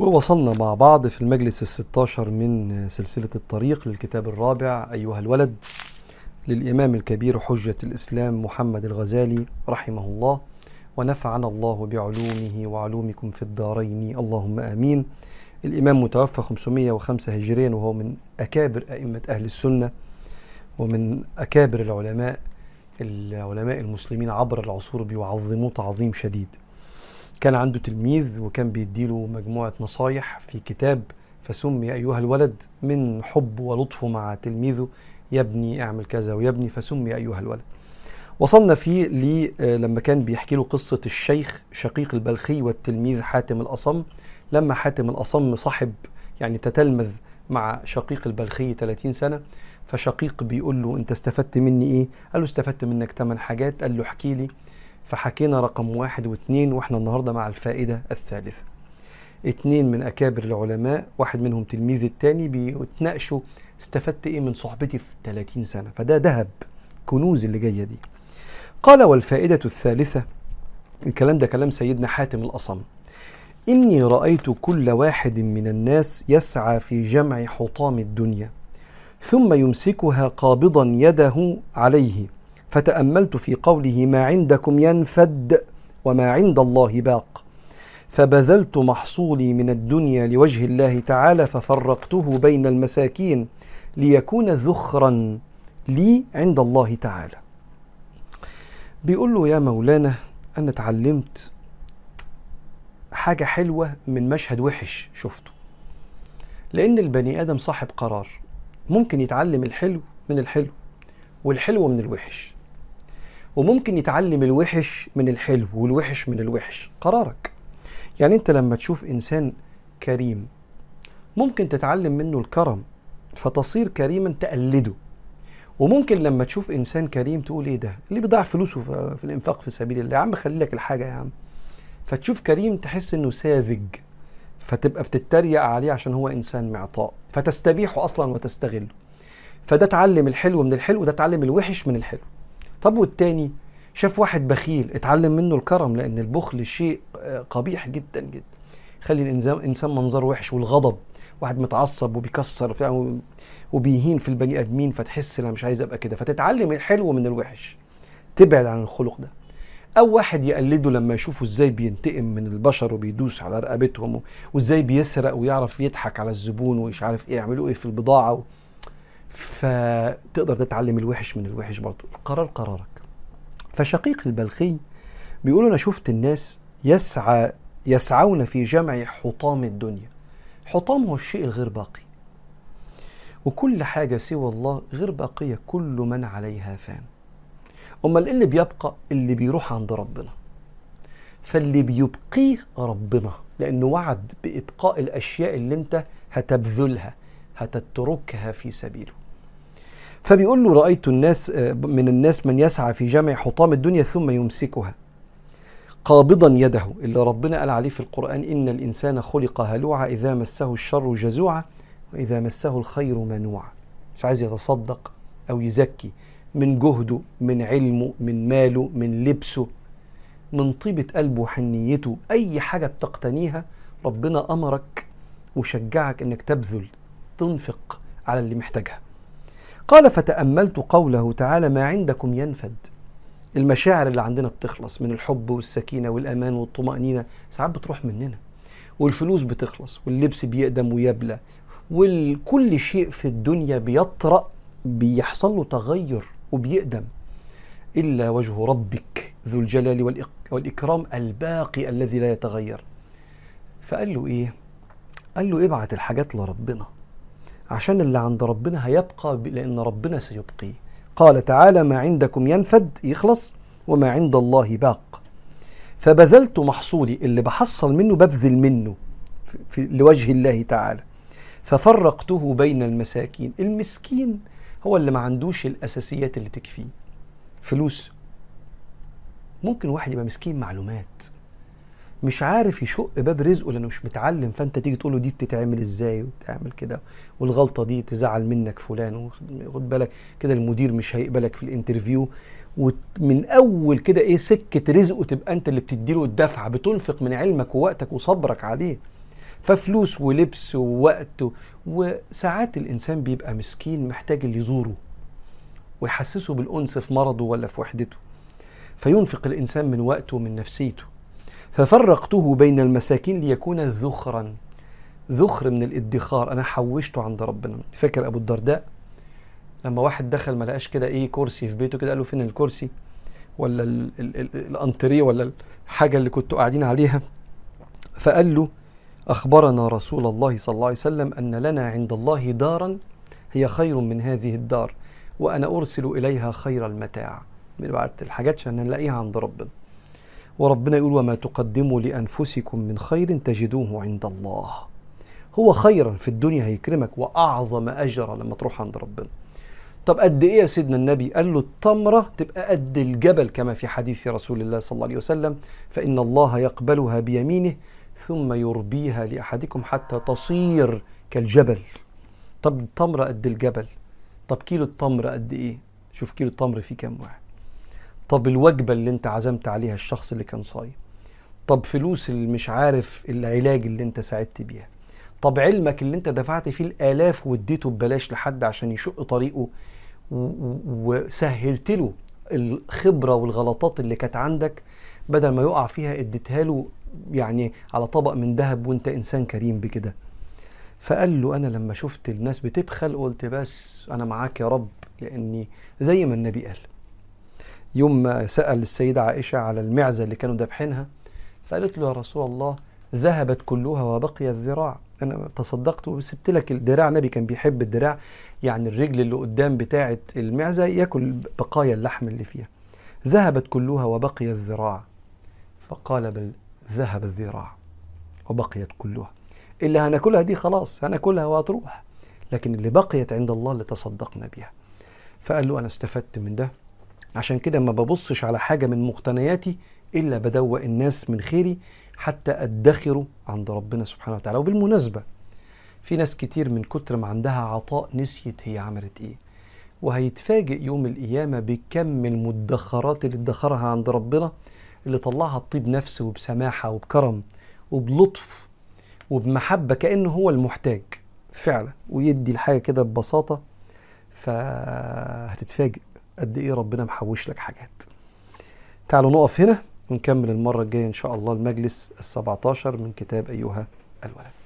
ووصلنا مع بعض في المجلس الستاشر من سلسلة الطريق للكتاب الرابع أيها الولد للإمام الكبير حجة الإسلام محمد الغزالي رحمه الله ونفعنا الله بعلومه وعلومكم في الدارين. اللهم آمين. الإمام متوفى 505 هجريا وهو من أكابر أئمة أهل السنة ومن أكابر العلماء العلماء المسلمين عبر العصور بيعظموه تعظيم شديد. كان عنده تلميذ وكان بيديله مجموعة نصايح في كتاب فسمي أيها الولد من حب ولطفه مع تلميذه يا ابني اعمل كذا ويا ابني فسمي أيها الولد. وصلنا فيه لي لما كان بيحكي له قصة الشيخ شقيق البلخي والتلميذ حاتم الأصم. لما حاتم الأصم صاحب يعني تتلمذ مع شقيق البلخي 30 سنة فشقيق بيقول له أنت استفدت مني إيه؟ قال له استفدت منك 8 حاجات. قال له احكي لي. فحكينا رقم واحد واثنين وإحنا النهارده مع الفائدة الثالثة. اتنين من أكابر العلماء واحد منهم تلميذ التاني بيتناقشوا استفدت إيه من صحبتي في 30 سنة. فده ذهب كنوز اللي جاية دي. قال والفائدة الثالثة الكلام ده كلام سيدنا حاتم الأصم. إني رأيت كل واحد من الناس يسعى في جمع حطام الدنيا ثم يمسكها قابضا يده عليه. فتأملت في قوله ما عندكم ينفد وما عند الله باق. فبذلت محصولي من الدنيا لوجه الله تعالى ففرقته بين المساكين ليكون ذخرا لي عند الله تعالى. بيقول له يا مولانا أنا اتعلمت حاجة حلوة من مشهد وحش شفته. لأن البني آدم صاحب قرار. ممكن يتعلم الحلو من الحلو والحلو من الوحش. وممكن يتعلم الوحش من الحلو والوحش من الوحش. قرارك. يعني انت لما تشوف انسان كريم ممكن تتعلم منه الكرم فتصير كريما تقلده. وممكن لما تشوف انسان كريم تقول إيه ده؟ اللي بيضيع فلوسه في الانفاق في سبيل الله. يا عم خلي لك الحاجة يا عم. فتشوف كريم تحس انه ساذج فتبقى بتتريق عليه عشان هو انسان معطاء. فتستبيحه أصلا وتستغله. فده اتعلم الحلو من الحلو وده اتعلم الوحش من الحلو. طب والتاني؟ شاف واحد بخيل اتعلم منه الكرم لأن البخل شيء قبيح جدا جدا. يخلي الإنسان انسان منظره وحش والغضب. واحد متعصب وبيكسر وبيهين في البني آدمين فتحس أنا مش عايز أبقى كده. فتتعلم الحلو من الوحش. تبعد عن الخلق ده. أو واحد يقلده لما يشوفه إزاي بينتقم من البشر وبيدوس على رقبتهم وإزاي بيسرق ويعرف يضحك على الزبون ومش عارف إيه يعملوا إيه في البضاعة. فتقدر تتعلم الوحش من الوحش برضه القرار قرارك. فشقيق البلخي بيقول أنا شفت الناس يسعى يسعون في جمع حطام الدنيا. حطام هو الشيء الغير باقي. وكل حاجة سوى الله غير باقية كل من عليها فان. أمال اللي بيبقى اللي بيروح عند ربنا. فاللي بيبقيه ربنا لأنه وعد بإبقاء الأشياء اللي أنت هتبذلها هتتركها في سبيله. فبيقول له رأيت الناس من الناس من يسعى في جمع حطام الدنيا ثم يمسكها قابضا يده اللي ربنا قال عليه في القرآن إن الإنسان خلق هلوعا إذا مسه الشر جزوعا وإذا مسه الخير منوعا. مش عايز يتصدق أو يزكي من جهده من علمه من ماله من لبسه من طيبة قلبه وحنيته أي حاجة بتقتنيها ربنا أمرك وشجعك إنك تبذل تنفق على اللي محتاجها. قال فتأملت قوله تعالى ما عندكم ينفد. المشاعر اللي عندنا بتخلص من الحب والسكينة والأمان والطمأنينة. ساعات بتروح مننا. والفلوس بتخلص واللبس بيقدم ويبلى وكل شيء في الدنيا بيطرأ بيحصل له تغير وبيقدم. إلا وجه ربك ذو الجلال والإكرام الباقي الذي لا يتغير. فقال له إيه؟ قال له ابعت الحاجات لربنا. عشان اللي عند ربنا هيبقى لأن ربنا سيبقيه قال تعالى ما عندكم ينفد يخلص وما عند الله باق. فبذلت محصولي اللي بحصل منه ببذل منه في, لوجه الله تعالى. ففرقته بين المساكين. المسكين هو اللي ما عندوش الأساسيات اللي تكفيه. فلوس. ممكن واحد يبقى مسكين معلومات. مش عارف يشق باب رزقه لأنه مش متعلم فأنت تيجي تقول له دي بتتعمل إزاي وبتعمل كده؟ والغلطة دي تزعل منك فلان وخد بالك كده المدير مش هيقبلك في الإنترفيو ومن أول كده إيه سكة رزقه تبقى أنت اللي بتديله الدفعة بتنفق من علمك ووقتك وصبرك عليه. ففلوس ولبس ووقت وساعات الإنسان بيبقى مسكين محتاج اللي يزوره ويحسسه بالأنس في مرضه ولا في وحدته. فينفق الإنسان من وقته ومن نفسيته. ففرقته بين المساكين ليكون ذخرا. ذخر من الادخار. أنا حوشته عند ربنا. فاكر أبو الدرداء؟ لما واحد دخل ما لقاش كده إيه كرسي في بيته كده قال له فين الكرسي؟ ولا الأنتريه ولا الحاجة اللي كنتوا قاعدين عليها؟ فقال له أخبرنا رسول الله صلى الله عليه وسلم أن لنا عند الله دارا هي خير من هذه الدار وأنا أرسل إليها خير المتاع. بعت الحاجات عشان نلاقيها عند ربنا. وربنا يقول وما تقدموا لأنفسكم من خير تجدوه عند الله. هو خيرا في الدنيا هيكرمك وأعظم اجرا لما تروح عند ربنا. طب قد إيه يا سيدنا النبي؟ قال له التمرة تبقى قد الجبل كما في حديث رسول الله صلى الله عليه وسلم فإن الله يقبلها بيمينه ثم يربيها لأحدكم حتى تصير كالجبل. طب التمرة قد الجبل؟ طب كيلو التمر قد إيه؟ شوف كيلو التمر فيه كام واحد؟ طب الوجبة اللي انت عزمت عليها الشخص اللي كان صايم؟ طب فلوس اللي مش عارف العلاج اللي انت ساعدت بيها؟ طب علمك اللي انت دفعت فيه الآلاف واديته ببلاش لحد عشان يشق طريقه وسهلت له الخبرة والغلطات اللي كانت عندك بدل ما يقع فيها اديتها له يعني على طبق من ذهب وانت إنسان كريم بكده. فقال له أنا لما شفت الناس بتبخل قلت بس أنا معاك يا رب لأني زي ما النبي قال. يوم ما سأل السيدة عائشة على المعزة اللي كانوا ذابحينها فقالت له يا رسول الله ذهبت كلها وبقي الذراع. أنا تصدقت وسبت لك الدراع. النبي كان بيحب الدراع يعني الرجل اللي قدام بتاعه المعزة ياكل بقايا اللحم اللي فيها. ذهبت كلها وبقي الذراع. فقال بل ذهب الذراع وبقيت كلها. اللي هناكلها دي خلاص هناكلها وهتروح. لكن اللي بقيت عند الله اللي تصدقنا بها فقال له أنا استفدت من ده. عشان كده ما ببصش على حاجة من مقتنياتي إلا بدوق الناس من خيري حتى أدخره عند ربنا سبحانه وتعالى. وبالمناسبة في ناس كتير من كتر ما عندها عطاء نسيت هي عملت إيه. وهيتفاجئ يوم القيامة بكم المدخرات اللي ادخرها عند ربنا اللي طلعها بطيب نفس وبسماحة وبكرم وبلطف وبمحبة كأنه هو المحتاج فعلا ويدي الحاجة كده ببساطة فهتتفاجئ. قد إيه ربنا محوش لك حاجات. تعالوا نقف هنا ونكمل المرة الجاية إن شاء الله المجلس السبعة عشر من كتاب أيها الولد.